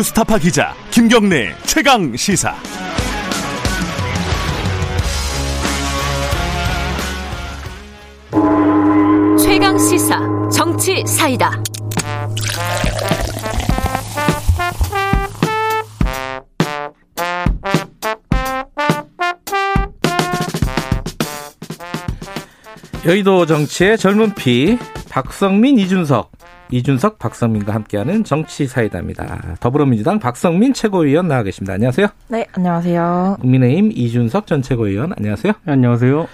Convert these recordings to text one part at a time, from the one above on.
뉴스타파 기자 김경래 최강 시사. 최강 시사 정치 사이다. 여의도 정치의 젊은 피 박성민 이준석 이준석 박성민과 함께하는 정치 사이다입니다. 더불어민주당 박성민 최고위원 나와 계십니다. 안녕하세요. 네, 안녕하세요. 국민의힘 이준석 전 최고위원 안녕하세요. 네, 안녕하세요.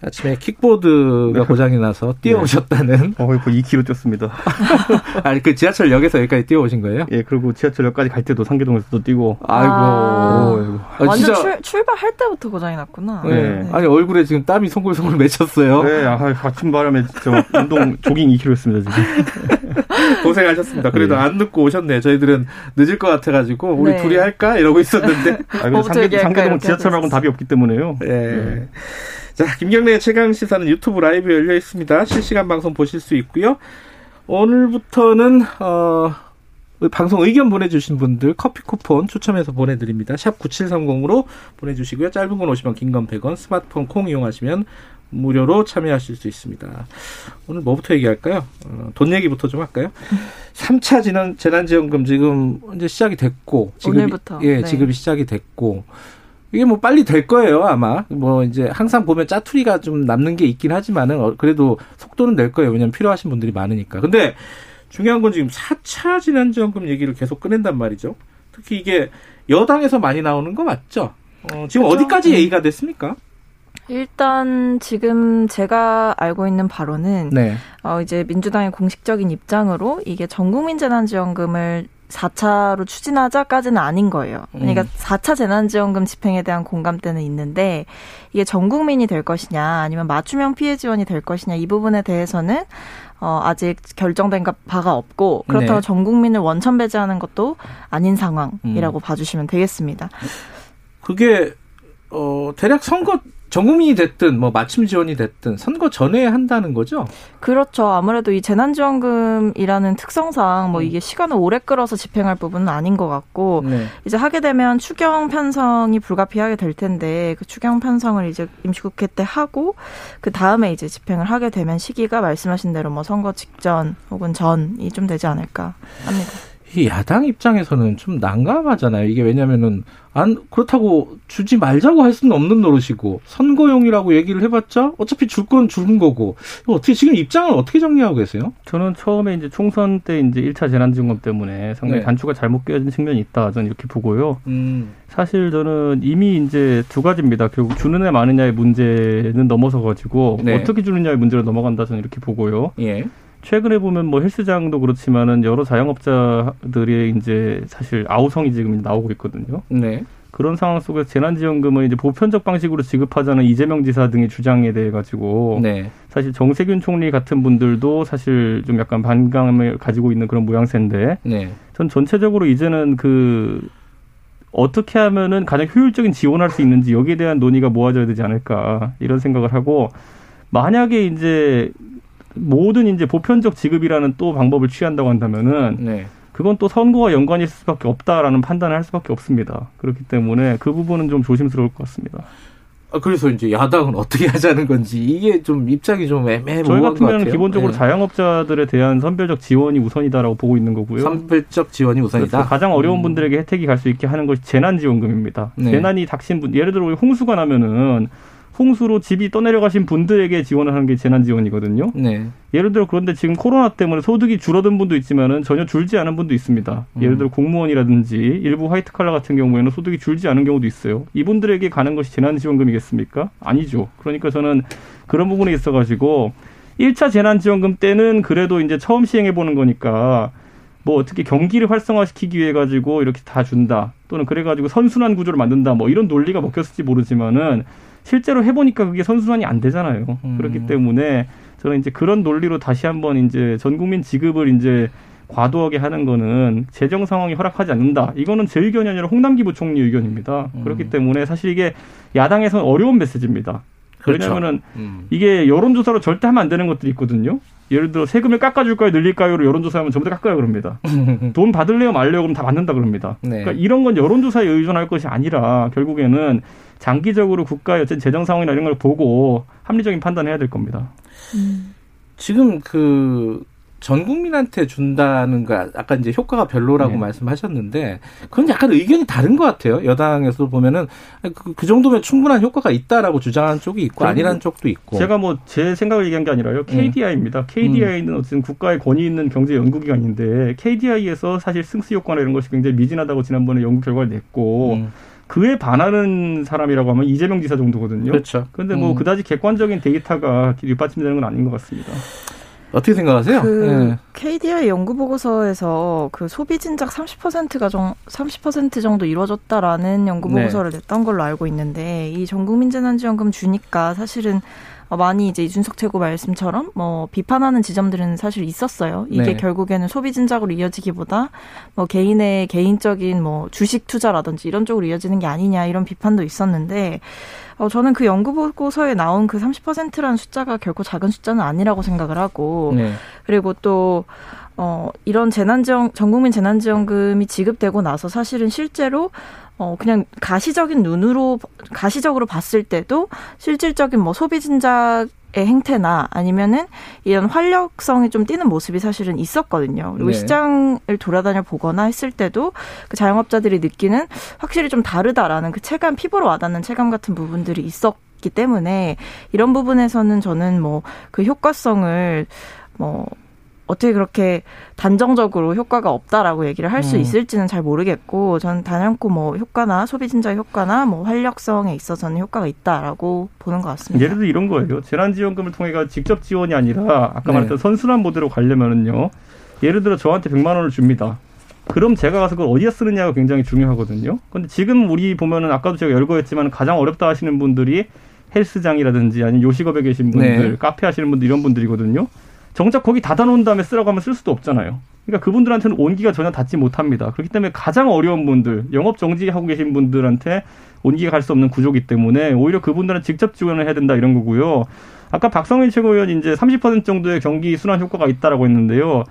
아침에 킥보드가 고장이 나서 뛰어오셨다는. 네. 어, 거의 2km 뛰었습니다. 아니, 그 지하철역에서 여기까지 뛰어오신 거예요? 예, 그리고 지하철역까지 갈 때도 상계동에서도 뛰고. 아이고. 아, 아, 완전 출, 출발할 때부터 고장이 났구나. 네. 네. 아니, 얼굴에 지금 땀이 송글송글 맺혔어요. 네, 아, 아침 바람에 진짜 운동 조깅 2km 했습니다, 지금. 고생하셨습니다. 그래도 네. 안 늦고 오셨네요. 저희들은 늦을 것 같아가지고, 우리 네. 둘이 할까? 이러고 있었는데. 아, 상계, 상계동은 지하철하고는 답이 없기 때문에요. 네. 네. 자, 김경래의 최강 시사는 유튜브 라이브 열려 있습니다. 실시간 방송 보실 수 있고요. 오늘부터는 어 방송 의견 보내주신 분들 커피 쿠폰 추첨해서 보내드립니다. 샵 9730으로 보내주시고요. 짧은 건 50원, 긴 건 100원, 스마트폰 콩 이용하시면 무료로 참여하실 수 있습니다. 오늘 뭐부터 얘기할까요? 어, 돈 얘기부터 좀 할까요? 3차 재난, 재난지원금 지금 이제 시작이 됐고. 지급이, 오늘부터. 예, 네. 지급이 시작이 됐고. 이게 뭐 빨리 될 거예요, 아마. 뭐 이제 항상 보면 짜투리가 좀 남는 게 있긴 하지만은 어, 그래도 속도는 낼 거예요. 왜냐면 필요하신 분들이 많으니까. 근데 중요한 건 지금 4차 지난지원금 얘기를 계속 꺼낸단 말이죠. 특히 이게 여당에서 많이 나오는 거 맞죠? 어, 지금 그렇죠? 어디까지 얘기가 됐습니까? 일단 지금 제가 알고 있는 바로는 네. 어 이제 민주당의 공식적인 입장으로 이게 전국민 재난지원금을 4차로 추진하자까지는 아닌 거예요. 그러니까 음. 4차 재난지원금 집행에 대한 공감대는 있는데 이게 전 국민이 될 것이냐 아니면 맞춤형 피해 지원이 될 것이냐 이 부분에 대해서는 어, 아직 결정된 바가 없고 그렇다고 네. 전 국민을 원천 배제하는 것도 아닌 상황이라고 음. 봐주시면 되겠습니다. 그게 어, 대략 선거 전 국민이 됐든 뭐 맞춤 지원이 됐든 선거 전에 한다는 거죠? 그렇죠. 아무래도 이 재난지원금이라는 특성상 뭐 음. 이게 시간을 오래 끌어서 집행할 부분은 아닌 것 같고 네. 이제 하게 되면 추경 편성이 불가피하게 될 텐데 그 추경 편성을 이제 임시국회 때 하고 그 다음에 이제 집행을 하게 되면 시기가 말씀하신 대로 뭐 선거 직전 혹은 전이 좀 되지 않을까 합니다. 이 야당 입장에서는 좀 난감하잖아요. 이게 왜냐면은 안 그렇다고 주지 말자고 할 수는 없는 노릇이고 선거용이라고 얘기를 해봤자 어차피 줄 건 주는 거고 어떻게 지금 입장을 어떻게 정리하고 계세요? 저는 처음에 이제 총선 때 이제 1차 재난지원금 때문에 상당히 네. 단추가 잘못 끼어진 측면이 있다 저는 이렇게 보고요. 음. 사실 저는 이미 이제 두 가지입니다. 결국 주는 애 많으냐의 문제는 넘어서 가지고 네. 어떻게 주느냐의 문제로 넘어간다 저는 이렇게 보고요. 예. 최근에 보면 뭐 헬스장도 그렇지만은 여러 자영업자들이 이제 사실 아우성이 지금 나오고 있거든요. 네. 그런 상황 속에서 재난지원금을 이제 보편적 방식으로 지급하자는 이재명 지사 등의 주장에 대해 가지고 네. 사실 정세균 총리 같은 분들도 사실 좀 약간 반감을 가지고 있는 그런 모양새인데 네. 전 전체적으로 이제는 그 어떻게 하면은 가장 효율적인 지원할 수 있는지 여기에 대한 논의가 모아져야 되지 않을까 이런 생각을 하고 만약에 이제 모든 이제 보편적 지급이라는 또 방법을 취한다고 한다면은 네. 그건 또 선거와 연관이 있을 수밖에 없다라는 판단을 할 수밖에 없습니다. 그렇기 때문에 그 부분은 좀 조심스러울 것 같습니다. 아, 그래서 이제 야당은 어떻게 하자는 건지 이게 좀 입장이 좀 애매해 저희 같은 경우는 기본적으로 네. 자영업자들에 대한 선별적 지원이 우선이다라고 보고 있는 거고요. 선별적 지원이 우선이다. 그렇죠. 가장 어려운 음. 분들에게 혜택이 갈 수 있게 하는 것이 재난지원금입니다. 네. 재난이 닥친 분, 예를 들어 홍수가 나면은 홍수로 집이 떠내려가신 분들에게 지원을 하는 게 재난지원이거든요. 네. 예를 들어 그런데 지금 코로나 때문에 소득이 줄어든 분도 있지만은 전혀 줄지 않은 분도 있습니다. 음. 예를 들어 공무원이라든지 일부 화이트 칼라 같은 경우에는 소득이 줄지 않은 경우도 있어요. 이분들에게 가는 것이 재난지원금이겠습니까? 아니죠. 그러니까 저는 그런 부분에 있어가지고 1차 재난지원금 때는 그래도 이제 처음 시행해 보는 거니까 뭐 어떻게 경기를 활성화시키기 위해 가지고 이렇게 다 준다 또는 그래 가지고 선순환 구조를 만든다 뭐 이런 논리가 먹혔을지 모르지만은 실제로 해보니까 그게 선순환이 안 되잖아요. 음. 그렇기 때문에 저는 이제 그런 논리로 다시 한번 이제 전 국민 지급을 이제 과도하게 하는 거는 재정 상황이 허락하지 않는다. 이거는 제 의견이 아니라 홍남기 부총리 의견입니다. 음. 그렇기 때문에 사실 이게 야당에서는 어려운 메시지입니다. 그렇죠. 왜냐하면은 음. 이게 여론조사로 절대 하면 안 되는 것들이 있거든요. 예를 들어 세금을 깎아줄까요, 늘릴까요로 여론조사하면 전부 다 깎아요 그럽니다. 돈 받을래요, 말래요 그럼 다 받는다 그럽니다. 네. 그러니까 이런 건 여론조사에 의존할 것이 아니라 결국에는 장기적으로 국가의 어떤 재정 상황이나 이런 걸 보고 합리적인 판단해야 될 겁니다. 음. 지금 그 전 국민한테 준다는 거 아까 이제 효과가 별로라고 네. 말씀하셨는데 그건 약간 의견이 다른 것 같아요. 여당에서 보면은 그, 그 정도면 충분한 효과가 있다라고 주장하는 쪽이 있고 아니라는 쪽도 있고. 제가 뭐 제 생각을 얘기한 게 아니라요. KDI입니다. KDI는 음. 어쨌든 국가의 권위 있는 경제 연구기관인데 KDI에서 사실 승수 효과나 이런 것이 굉장히 미진하다고 지난번에 연구 결과를 냈고. 음. 그에 반하는 사람이라고 하면 이재명 지사 정도거든요. 그렇죠. 그런데 뭐 음. 그다지 객관적인 데이터가 뒷받침되는 건 아닌 것 같습니다. 어떻게 생각하세요? 그 네. KDI 연구 보고서에서 그 소비 진작 30%가 정 30% 정도 이루어졌다라는 연구 네. 보고서를 네. 냈던 걸로 알고 있는데 이 전국민 재난지원금 주니까 사실은 많이 이제 이준석 최고 말씀처럼 뭐 비판하는 지점들은 사실 있었어요. 이게 네. 결국에는 소비 진작으로 이어지기보다 뭐 개인의 개인적인 뭐 주식 투자라든지 이런 쪽으로 이어지는 게 아니냐 이런 비판도 있었는데 어, 저는 그 연구 보고서에 나온 그 30%라는 숫자가 결코 작은 숫자는 아니라고 생각을 하고 네. 그리고 또 어, 이런 재난지원, 전국민 재난지원금이 지급되고 나서 사실은 실제로 어, 그냥 가시적인 눈으로, 가시적으로 봤을 때도 실질적인 뭐 소비 진작 의 행태나 아니면은 이런 활력성이 좀 띄는 모습이 사실은 있었거든요. 그리고 네. 시장을 돌아다녀 보거나 했을 때도 그 자영업자들이 느끼는 확실히 좀 다르다라는 그 체감, 피부로 와닿는 체감 같은 부분들이 있었기 때문에 이런 부분에서는 저는 뭐 그 효과성을 뭐 어떻게 그렇게 단정적으로 효과가 없다라고 얘기를 할수 음. 있을지는 잘 모르겠고 저는 단연코 뭐 효과나 소비 진작 효과나 뭐 활력성에 있어서는 효과가 있다라고 보는 것 같습니다. 예를 들어 이런 거예요. 재난지원금을 통해가 직접 지원이 아니라 아까 네. 말했던 선순환 모델로 가려면은요. 예를 들어 저한테 100만 원을 줍니다. 그럼 제가 가서 그걸 어디다 쓰느냐가 굉장히 중요하거든요. 근데 지금 우리 보면은 아까도 제가 열거했지만 가장 어렵다 하시는 분들이 헬스장이라든지 아니면 요식업에 계신 분들, 네. 카페 하시는 분들 이런 분들이거든요. 정작 거기 닫아놓은 다음에 쓰라고 하면 쓸 수도 없잖아요. 그러니까 그분들한테는 온기가 전혀 닿지 못합니다. 그렇기 때문에 가장 어려운 분들, 영업 정지하고 계신 분들한테 온기가 갈 수 없는 구조기 때문에 오히려 그분들은 직접 지원을 해야 된다 이런 거고요. 아까 박성일 최고위원 이제 30% 정도의 경기 순환 효과가 있다라고 했는데요.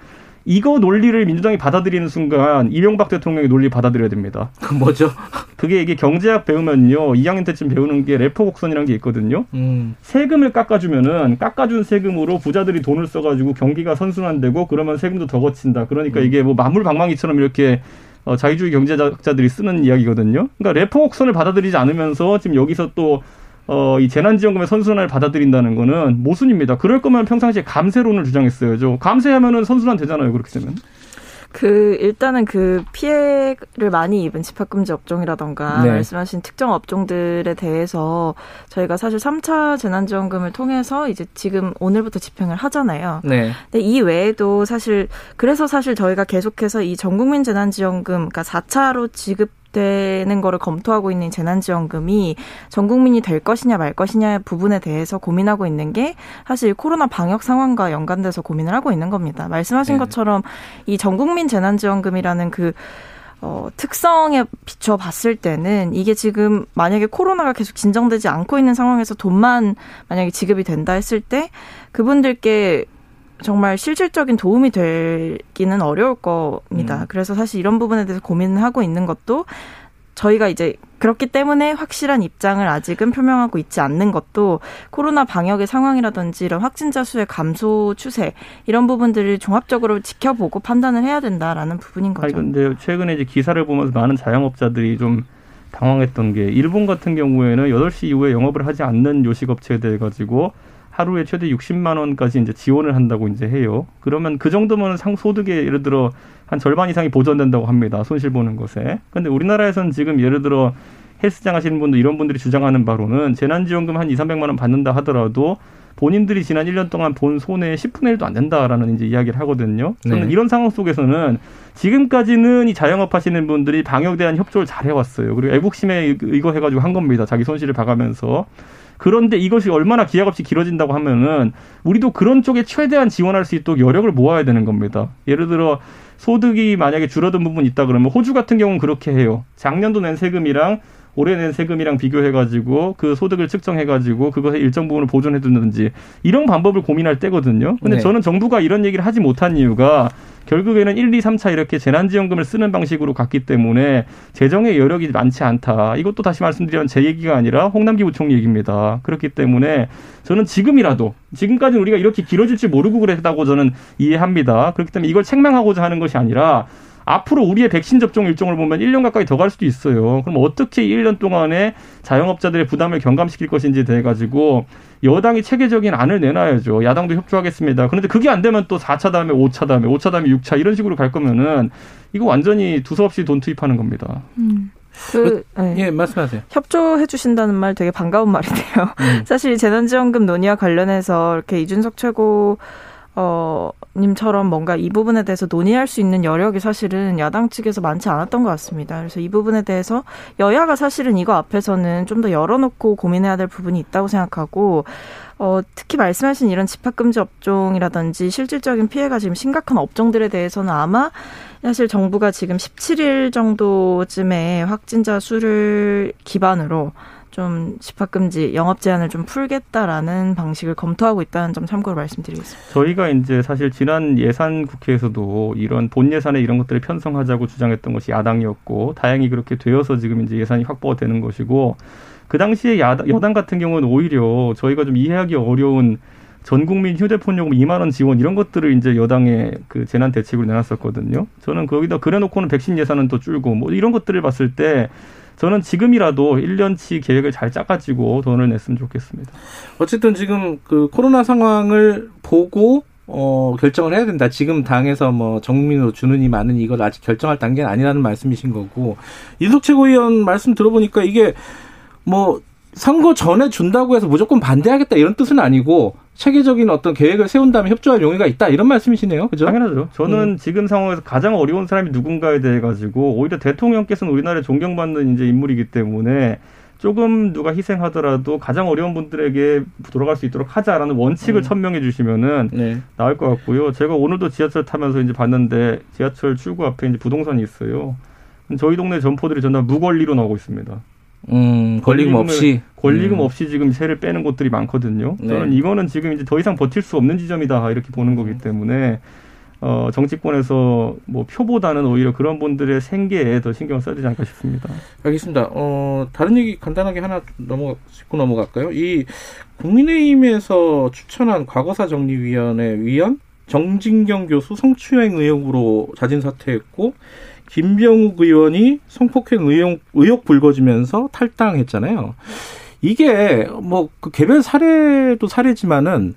이거 논리를 민주당이 받아들이는 순간 이명박 대통령의 논리 받아들여야 됩니다. 그 뭐죠? 그게 이게 경제학 배우면요. 2학년 때쯤 배우는 게 레포 곡선이라는 게 있거든요. 음. 세금을 깎아주면은 깎아준 세금으로 부자들이 돈을 써가지고 경기가 선순환되고 그러면 세금도 더 거친다. 그러니까 음. 이게 뭐 만물방망이처럼 이렇게 어, 자유주의 경제학자들이 쓰는 이야기거든요. 그러니까 레포 곡선을 받아들이지 않으면서 지금 여기서 또 어, 이 재난지원금의 선순환을 받아들인다는 거는 모순입니다. 그럴 거면 평상시에 감세론을 주장했어야죠. 감세하면은 선순환 되잖아요. 그렇게 되면. 그 일단은 그 피해를 많이 입은 집합금지 업종이라던가 네. 말씀하신 특정 업종들에 대해서 저희가 사실 3차 재난지원금을 통해서 이제 지금 오늘부터 집행을 하잖아요. 네. 근데 이 외에도 사실 그래서 사실 저희가 계속해서 이 전국민 재난지원금 그러니까 4차로 지급 되는 거를 검토하고 있는 재난지원금이 전 국민이 될 것이냐 말 것이냐 부분에 대해서 고민하고 있는 게 사실 코로나 방역 상황과 연관돼서 고민을 하고 있는 겁니다. 말씀하신 네. 것처럼 이 전 국민 재난지원금이라는 그 어, 특성에 비춰 봤을 때는 이게 지금 만약에 코로나가 계속 진정되지 않고 있는 상황에서 돈만 만약에 지급이 된다 했을 때 그분들께 정말 실질적인 도움이 되기는 어려울 겁니다. 음. 그래서 사실 이런 부분에 대해서 고민을 하고 있는 것도 저희가 이제 그렇기 때문에 확실한 입장을 아직은 표명하고 있지 않는 것도 코로나 방역의 상황이라든지 이런 확진자 수의 감소 추세 이런 부분들을 종합적으로 지켜보고 판단을 해야 된다라는 부분인 거죠. 아니 근데 최근에 이제 기사를 보면서 많은 자영업자들이 좀 당황했던 게 일본 같은 경우에는 8시 이후에 영업을 하지 않는 요식업체에 대해 가지고 하루에 최대 60만 원까지 이제 지원을 한다고 이제 해요. 그러면 그 정도면 상 소득의 예를 들어 한 절반 이상이 보전된다고 합니다. 손실 보는 것에. 근데 우리나라에서는 지금 예를 들어 헬스장 하시는 분들 이런 분들이 주장하는 바로는 재난지원금 한 2, 300만 원 받는다 하더라도 본인들이 지난 1년 동안 본 손해의 10분의 1도 안 된다라는 이제 이야기를 하거든요. 저는 네. 이런 상황 속에서는 지금까지는 이 자영업 하시는 분들이 방역에 대한 협조를 잘 해왔어요. 그리고 애국심에 이거 해가지고 한 겁니다. 자기 손실을 봐가면서. 그런데 이것이 얼마나 기약 없이 길어진다고 하면은 우리도 그런 쪽에 최대한 지원할 수 있도록 여력을 모아야 되는 겁니다. 예를 들어 소득이 만약에 줄어든 부분이 있다 그러면 호주 같은 경우는 그렇게 해요. 작년도 낸 세금이랑 올해 낸 세금이랑 비교해가지고 그 소득을 측정해가지고 그것의 일정 부분을 보존해두는지 이런 방법을 고민할 때거든요. 근데 네. 저는 정부가 이런 얘기를 하지 못한 이유가 결국에는 1, 2, 3차 이렇게 재난지원금을 쓰는 방식으로 갔기 때문에 재정의 여력이 많지 않다. 이것도 다시 말씀드리면 제 얘기가 아니라 홍남기 부총리 얘기입니다. 그렇기 때문에 저는 지금이라도 지금까지 우리가 이렇게 길어질지 모르고 그랬다고 저는 이해합니다. 그렇기 때문에 이걸 책망하고자 하는 것이 아니라 앞으로 우리의 백신 접종 일정을 보면 1년 가까이 더 갈 수도 있어요. 그럼 어떻게 1년 동안에 자영업자들의 부담을 경감시킬 것인지에 대해 가지고 여당이 체계적인 안을 내놔야죠. 야당도 협조하겠습니다. 그런데 그게 안 되면 또 4차 다음에 5차 다음에 5차 다음에 6차 이런 식으로 갈 거면은 이거 완전히 두서없이 돈 투입하는 겁니다. 음. 그, 네. 예, 말씀하세요. 협조해 주신다는 말 되게 반가운 말이네요. 음. 사실 재난지원금 논의와 관련해서 이렇게 이준석 최고 어, 님처럼 뭔가 이 부분에 대해서 논의할 수 있는 여력이 사실은 야당 측에서 많지 않았던 것 같습니다. 그래서 이 부분에 대해서 여야가 사실은 이거 앞에서는 좀 더 열어놓고 고민해야 될 부분이 있다고 생각하고, 어, 특히 말씀하신 이런 집합금지 업종이라든지 실질적인 피해가 지금 심각한 업종들에 대해서는 아마 사실 정부가 지금 17일 정도쯤에 확진자 수를 기반으로 좀 집합금지, 영업 제한을 좀 풀겠다라는 방식을 검토하고 있다는 점 참고로 말씀드리겠습니다. 저희가 이제 사실 지난 예산 국회에서도 이런 본 예산에 이런 것들을 편성하자고 주장했던 것이 야당이었고 다행히 그렇게 되어서 지금 이제 예산이 확보가 되는 것이고 그 당시에 야당, 여당 같은 경우는 오히려 저희가 좀 이해하기 어려운 전 국민 휴대폰 요금 2만 원 지원 이런 것들을 이제 여당의 그 재난 대책으로 내놨었거든요. 저는 거기다 그래놓고는 백신 예산은 또 줄고 뭐 이런 것들을 봤을 때 저는 지금이라도 1년치 계획을 잘 짜가지고 돈을 냈으면 좋겠습니다. 어쨌든 지금 그 코로나 상황을 보고 어, 결정을 해야 된다. 지금 당에서 뭐 정민으로 이 많은 이걸 아직 결정할 단계는 아니라는 말씀이신 거고 이석 최고위원 말씀 들어보니까 이게 뭐 선거 전에 준다고 해서 무조건 반대하겠다 이런 뜻은 아니고 체계적인 어떤 계획을 세운 다음에 협조할 용의가 있다 이런 말씀이시네요. 그죠? 당연하죠. 저는 음. 지금 상황에서 가장 어려운 사람이 누군가에 대해 가지고 오히려 대통령께서는 우리나라에 존경받는 이제 인물이기 때문에 조금 누가 희생하더라도 가장 어려운 분들에게 돌아갈 수 있도록 하자라는 원칙을 음. 천명해 주시면은 네. 나을 것 같고요. 제가 오늘도 지하철 타면서 이제 봤는데 지하철 출구 앞에 이제 부동산이 있어요. 저희 동네 점포들이 전부 무권리로 나오고 있습니다. 음, 권리금 없이 권리금 음. 없이 지금 세를 빼는 곳들이 많거든요. 네. 저는 이거는 지금 이제 더 이상 버틸 수 없는 지점이다 이렇게 보는 거기 음. 때문에 어, 정치권에서 뭐 표보다는 오히려 그런 분들의 생계에 더 신경을 써야 되지 않을까 싶습니다. 알겠습니다. 어, 다른 얘기 간단하게 하나 넘어 짚고 넘어갈까요? 이 국민의힘에서 추천한 과거사 정리위원회 위원 정진경 교수 성추행 의혹으로 자진 사퇴했고 김병욱 의원이 성폭행 의혹, 의혹 불거지면서 탈당했잖아요. 이게 뭐 그 개별 사례도 사례지만은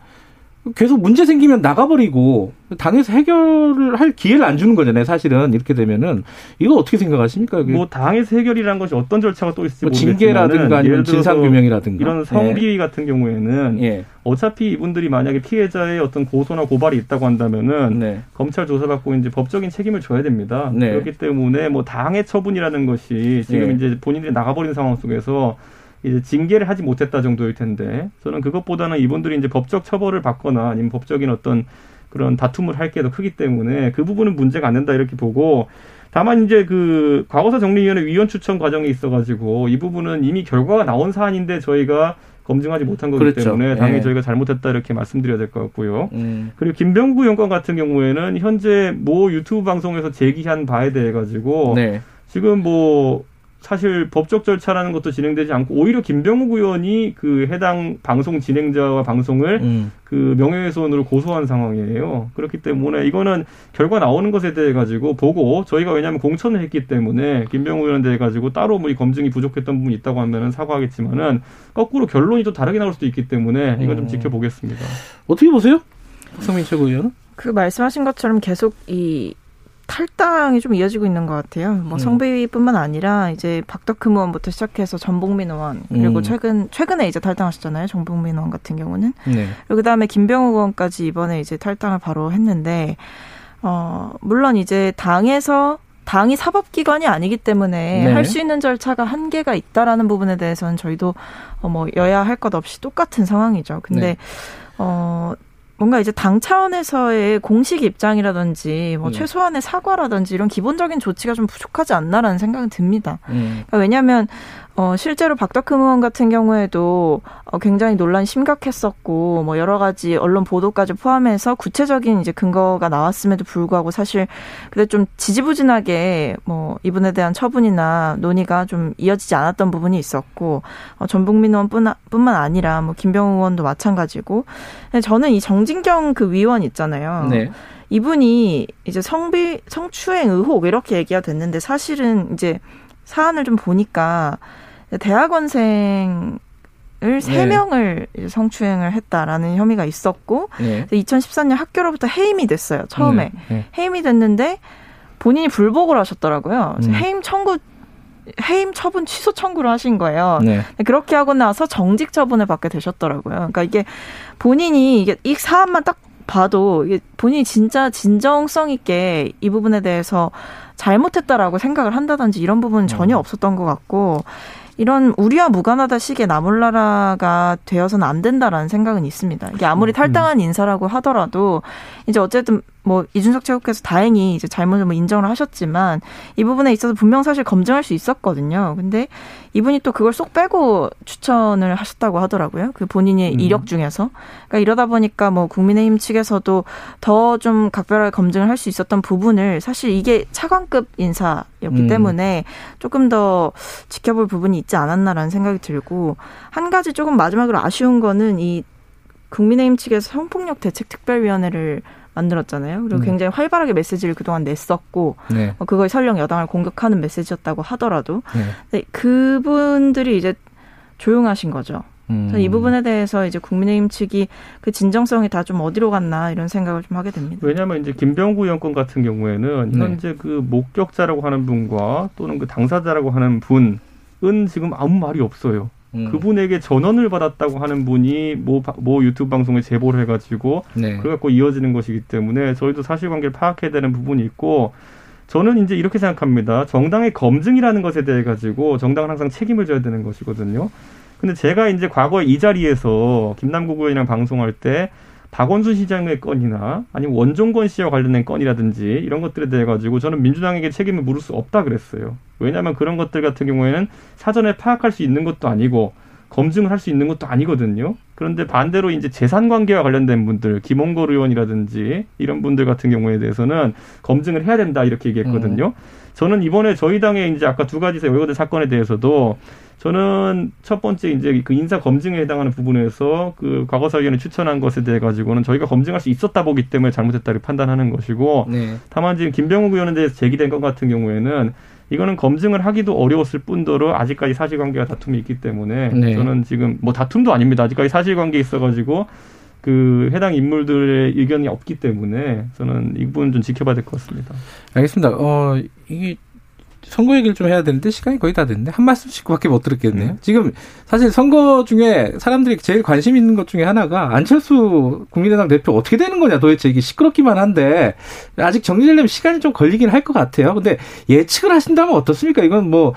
계속 문제 생기면 나가버리고 당에서 해결을 할 기회를 안 주는 거잖아요. 사실은 이렇게 되면은 이거 어떻게 생각하십니까? 뭐 당에서 해결이라는 것이 어떤 절차가 또 있을지 뭐 징계라든가 아니면 진상 규명이라든가 이런 성비위 네. 같은 경우에는 예. 어차피 이분들이 만약에 피해자의 어떤 고소나 고발이 있다고 한다면은 네. 검찰 조사받고 이제 법적인 책임을 져야 됩니다. 네. 그렇기 때문에 뭐 당의 처분이라는 것이 지금 예. 이제 본인들이 나가버린 상황 속에서 이제 징계를 하지 못했다 정도일 텐데 저는 그것보다는 이분들이 이제 법적 처벌을 받거나 아니면 법적인 어떤 그런 다툼을 할 게 더 크기 때문에 그 부분은 문제가 안 된다 이렇게 보고 다만 이제 그 과거사 정리위원회 위원 추천 과정이 있어가지고 이 부분은 이미 결과가 나온 사안인데 저희가 검증하지 못한 거기 그렇죠. 때문에 당연히 예. 저희가 잘못했다 이렇게 말씀드려야 될 것 같고요. 음. 그리고 김병구 의원권 같은 경우에는 현재 모 유튜브 방송에서 제기한 바에 대해 가지고 네. 지금 뭐 사실 법적 절차라는 것도 진행되지 않고 오히려 김병욱 의원이 그 해당 방송 진행자와 방송을 음. 그 명예훼손으로 고소한 상황이에요. 그렇기 때문에 이거는 결과 나오는 것에 대해 가지고 보고 저희가 왜냐하면 공천을 했기 때문에 김병욱 의원에 대해 가지고 따로 뭐 검증이 부족했던 부분이 있다고 하면은 사과하겠지만은 거꾸로 결론이 또 다르게 나올 수도 있기 때문에 이건 좀 음. 지켜보겠습니다. 어떻게 보세요? 박성민 최고위원은? 그 말씀하신 것처럼 계속 이 탈당이 좀 이어지고 있는 것 같아요. 뭐 음. 성비뿐만 아니라 이제 박덕흠 의원부터 시작해서 전복민 의원 그리고 음. 최근 최근에 이제 탈당하셨잖아요. 전복민 의원 같은 경우는 네. 그리고 그다음에 김병욱 의원까지 이번에 이제 탈당을 바로 했는데 어 물론 이제 당에서 당이 사법기관이 아니기 때문에 네. 할수 있는 절차가 한계가 있다라는 부분에 대해서는 저희도 어 뭐 여야 할 것 없이 똑같은 상황이죠. 근데 네. 어 뭔가 이제 당 차원에서의 공식 입장이라든지 뭐 음. 최소한의 사과라든지 이런 기본적인 조치가 좀 부족하지 않나라는 생각은 듭니다. 음. 그러니까 왜냐하면 어, 실제로 박덕흠 의원 같은 경우에도 어, 굉장히 논란이 심각했었고, 뭐 여러 가지 언론 보도까지 포함해서 구체적인 이제 근거가 나왔음에도 불구하고 사실 그때 좀 지지부진하게 뭐 이분에 대한 처분이나 논의가 좀 이어지지 않았던 부분이 있었고, 어, 전북민 의원뿐, 뿐만 아니라 뭐 김병우 의원도 마찬가지고, 저는 이 정진경 그 위원 있잖아요. 네. 이분이 이제 성비, 성추행 의혹 이렇게 얘기가 됐는데 사실은 이제 사안을 좀 보니까 대학원생 을 세 명을 네. 성추행을 했다라는 혐의가 있었고 네. 2014년 학교로부터 해임이 됐어요. 처음에. 네. 네. 해임이 됐는데 본인이 불복을 하셨더라고요. 음. 해임 청구 해임 처분 취소 청구를 하신 거예요. 네. 그렇게 하고 나서 정직 처분을 받게 되셨더라고요. 그러니까 이게 본인이 이게 이 사안만 딱 봐도 이게 본인이 진짜 진정성 있게 이 부분에 대해서 잘못했다라고 생각을 한다든지 이런 부분은 전혀 음. 없었던 것 같고 이런 우리와 무관하다 식의 나몰라라가 되어서는 안 된다라는 생각은 있습니다. 이게 아무리 음. 탈당한 인사라고 하더라도 이제 어쨌든 뭐 이준석 최고께서 다행히 이제 잘못을 뭐 인정을 하셨지만 이 부분에 있어서 분명 사실 검증할 수 있었거든요. 근데 이분이 또 그걸 쏙 빼고 추천을 하셨다고 하더라고요. 그 본인의 음. 이력 중에서. 그러니까 이러다 보니까 뭐 국민의힘 측에서도 더 좀 각별하게 검증을 할 수 있었던 부분을 사실 이게 차관급 인사였기 음. 때문에 조금 더 지켜볼 부분이 있지 않았나라는 생각이 들고 한 가지 조금 마지막으로 아쉬운 거는 이 국민의힘 측에서 성폭력 대책 특별위원회를 만들었잖아요. 그리고 음. 굉장히 활발하게 메시지를 그동안 냈었고 네. 어, 그걸 설령 여당을 공격하는 메시지였다고 하더라도 네. 그분들이 이제 조용하신 거죠. 음. 이 부분에 대해서 이제 국민의힘 측이 그 진정성이 다 좀 어디로 갔나 이런 생각을 좀 하게 됩니다. 왜냐하면 이제 김병구 의원권 같은 경우에는 네. 현재 그 목격자라고 하는 분과 또는 그 당사자라고 하는 분은 지금 아무 말이 없어요. 음. 그분에게 전원을 받았다고 하는 분이 뭐, 뭐 유튜브 방송에 제보를 해가지고 네. 그래갖고 이어지는 것이기 때문에 저희도 사실관계를 파악해야 되는 부분이 있고 저는 이제 이렇게 생각합니다. 정당의 검증이라는 것에 대해 가지고 정당은 항상 책임을 져야 되는 것이거든요. 근데 제가 이제 과거에 이 자리에서 김남국 의원이랑 방송할 때 박원순 시장의 건이나 아니면 원종건 씨와 관련된 건이라든지 이런 것들에 대해 가지고 저는 민주당에게 책임을 물을 수 없다 그랬어요. 왜냐하면 그런 것들 같은 경우에는 사전에 파악할 수 있는 것도 아니고 검증을 할 수 있는 것도 아니거든요. 그런데 반대로 이제 재산 관계와 관련된 분들, 김홍걸 의원이라든지 이런 분들 같은 경우에 대해서는 검증을 해야 된다 이렇게 얘기했거든요. 음. 저는 이번에 저희 당에 이제 아까 두 가지 여의거든 사건에 대해서도 저는 첫 번째 이제 그 인사 검증에 해당하는 부분에서 그 과거사위원회 추천한 것에 대해 가지고는 저희가 검증할 수 있었다 보기 때문에 잘못했다를 판단하는 것이고 네. 다만 지금 김병욱 의원에 대해서 제기된 것 같은 경우에는 이거는 검증을 하기도 어려웠을 뿐더러 아직까지 사실관계가 다툼이 있기 때문에 네. 저는 지금 뭐 다툼도 아닙니다. 아직까지 사실관계 있어가지고 그 해당 인물들의 의견이 없기 때문에 저는 이 부분 좀 지켜봐야 될 것 같습니다. 알겠습니다. 어 이게 선거 얘기를 좀 해야 되는데 시간이 거의 다 됐네. 한 말씀씩밖에 못 들었겠네요. 음. 지금 사실 선거 중에 사람들이 제일 관심 있는 것 중에 하나가 안철수 국민의당 대표 어떻게 되는 거냐 도대체 이게 시끄럽기만 한데 아직 정리되려면 시간이 좀 걸리긴 할 것 같아요. 근데 예측을 하신다면 어떻습니까? 이건 뭐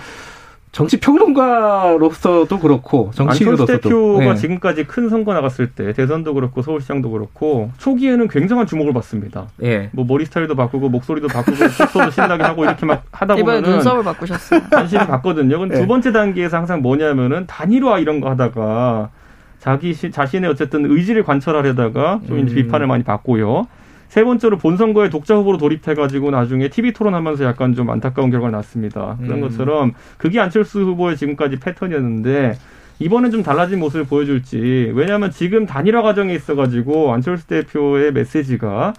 정치 평론가로서도 그렇고 정치인으로서도 안철수 대표가 네. 지금까지 큰 선거 나갔을 때 대선도 그렇고 서울시장도 그렇고 초기에는 굉장한 주목을 받습니다. 예. 뭐 머리 스타일도 바꾸고 목소리도 바꾸고 속도도 신나게 하고 이렇게 막 하다 보면 눈썹을 바꾸셨어요. 관심이 받거든요. 근데 예. 두 번째 단계에서 항상 뭐냐면은 단일화 이런 거 하다가 자기 자신의 어쨌든 의지를 관철하려다가 좀 음. 비판을 많이 받고요. 세 번째로 본선거에 독자 후보로 돌입해가지고 나중에 TV 토론하면서 약간 좀 안타까운 결과가 났습니다. 그런 음. 것처럼 그게 안철수 후보의 지금까지 패턴이었는데 이번엔 좀 달라진 모습을 보여줄지 왜냐하면 지금 단일화 과정에 있어가지고 안철수 대표의 메시지가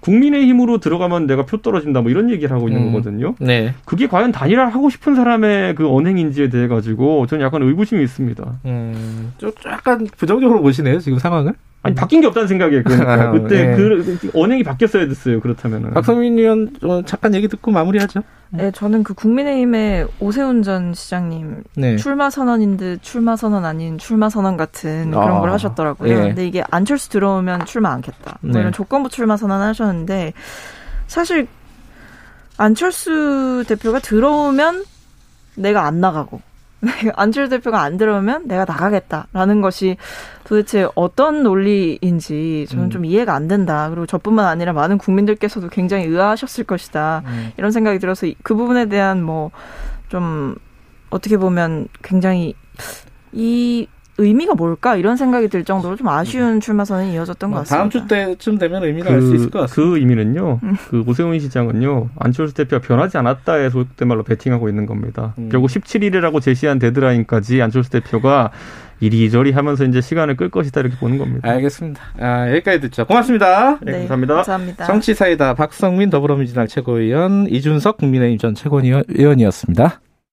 국민의힘으로 들어가면 내가 표 떨어진다 뭐 이런 얘기를 하고 있는 음. 거거든요. 네. 그게 과연 단일화를 하고 싶은 사람의 그 언행인지에 대해 가지고 저는 약간 의구심이 있습니다. 음. 좀 약간 부정적으로 보시네요 지금 상황을? 아니 바뀐 게 없다는 생각이에요. 그러니까 아, 그때 네. 그 언행이 바뀌었어야 됐어요. 그렇다면은. 박성민 의원 잠깐 얘기 듣고 마무리하죠. 네, 저는 그 국민의힘의 오세훈 전 시장님 네. 출마 선언인 듯 출마 선언 아닌 출마 선언 같은 그런 아, 걸 하셨더라고요. 예. 근데 이게 안철수 들어오면 출마 않겠다. 뭐 네. 이런 조건부 출마 선언 하셨는데 사실 안철수 대표가 들어오면 내가 안 나가고 안철수 대표가 안 들어오면 내가 나가겠다라는 것이 도대체 어떤 논리인지 저는 음. 좀 이해가 안 된다. 그리고 저뿐만 아니라 많은 국민들께서도 굉장히 의아하셨을 것이다. 음. 이런 생각이 들어서 그 부분에 대한 뭐 좀 어떻게 보면 굉장히 이 의미가 뭘까 이런 생각이 들 정도로 좀 아쉬운 음. 출마 선이 이어졌던 것뭐 같습니다. 다음 주 때쯤 되면 의미가 그, 알수 있을 것 같습니다. 그 의미는요. 음. 그 오세훈 시장은요. 안철수 대표가 변하지 않았다에 속된 말로 베팅하고 있는 겁니다. 음. 결국 17일이라고 제시한 데드라인까지 안철수 대표가 이리저리 하면서 이제 시간을 끌 것이다 이렇게 보는 겁니다. 알겠습니다. 아, 여기까지 듣죠. 고맙습니다. 네, 네 감사합니다. 감사합니다. 정치사이다 박성민 더불어민주당 최고위원 이준석 국민의힘 전 최고위원이었습니다.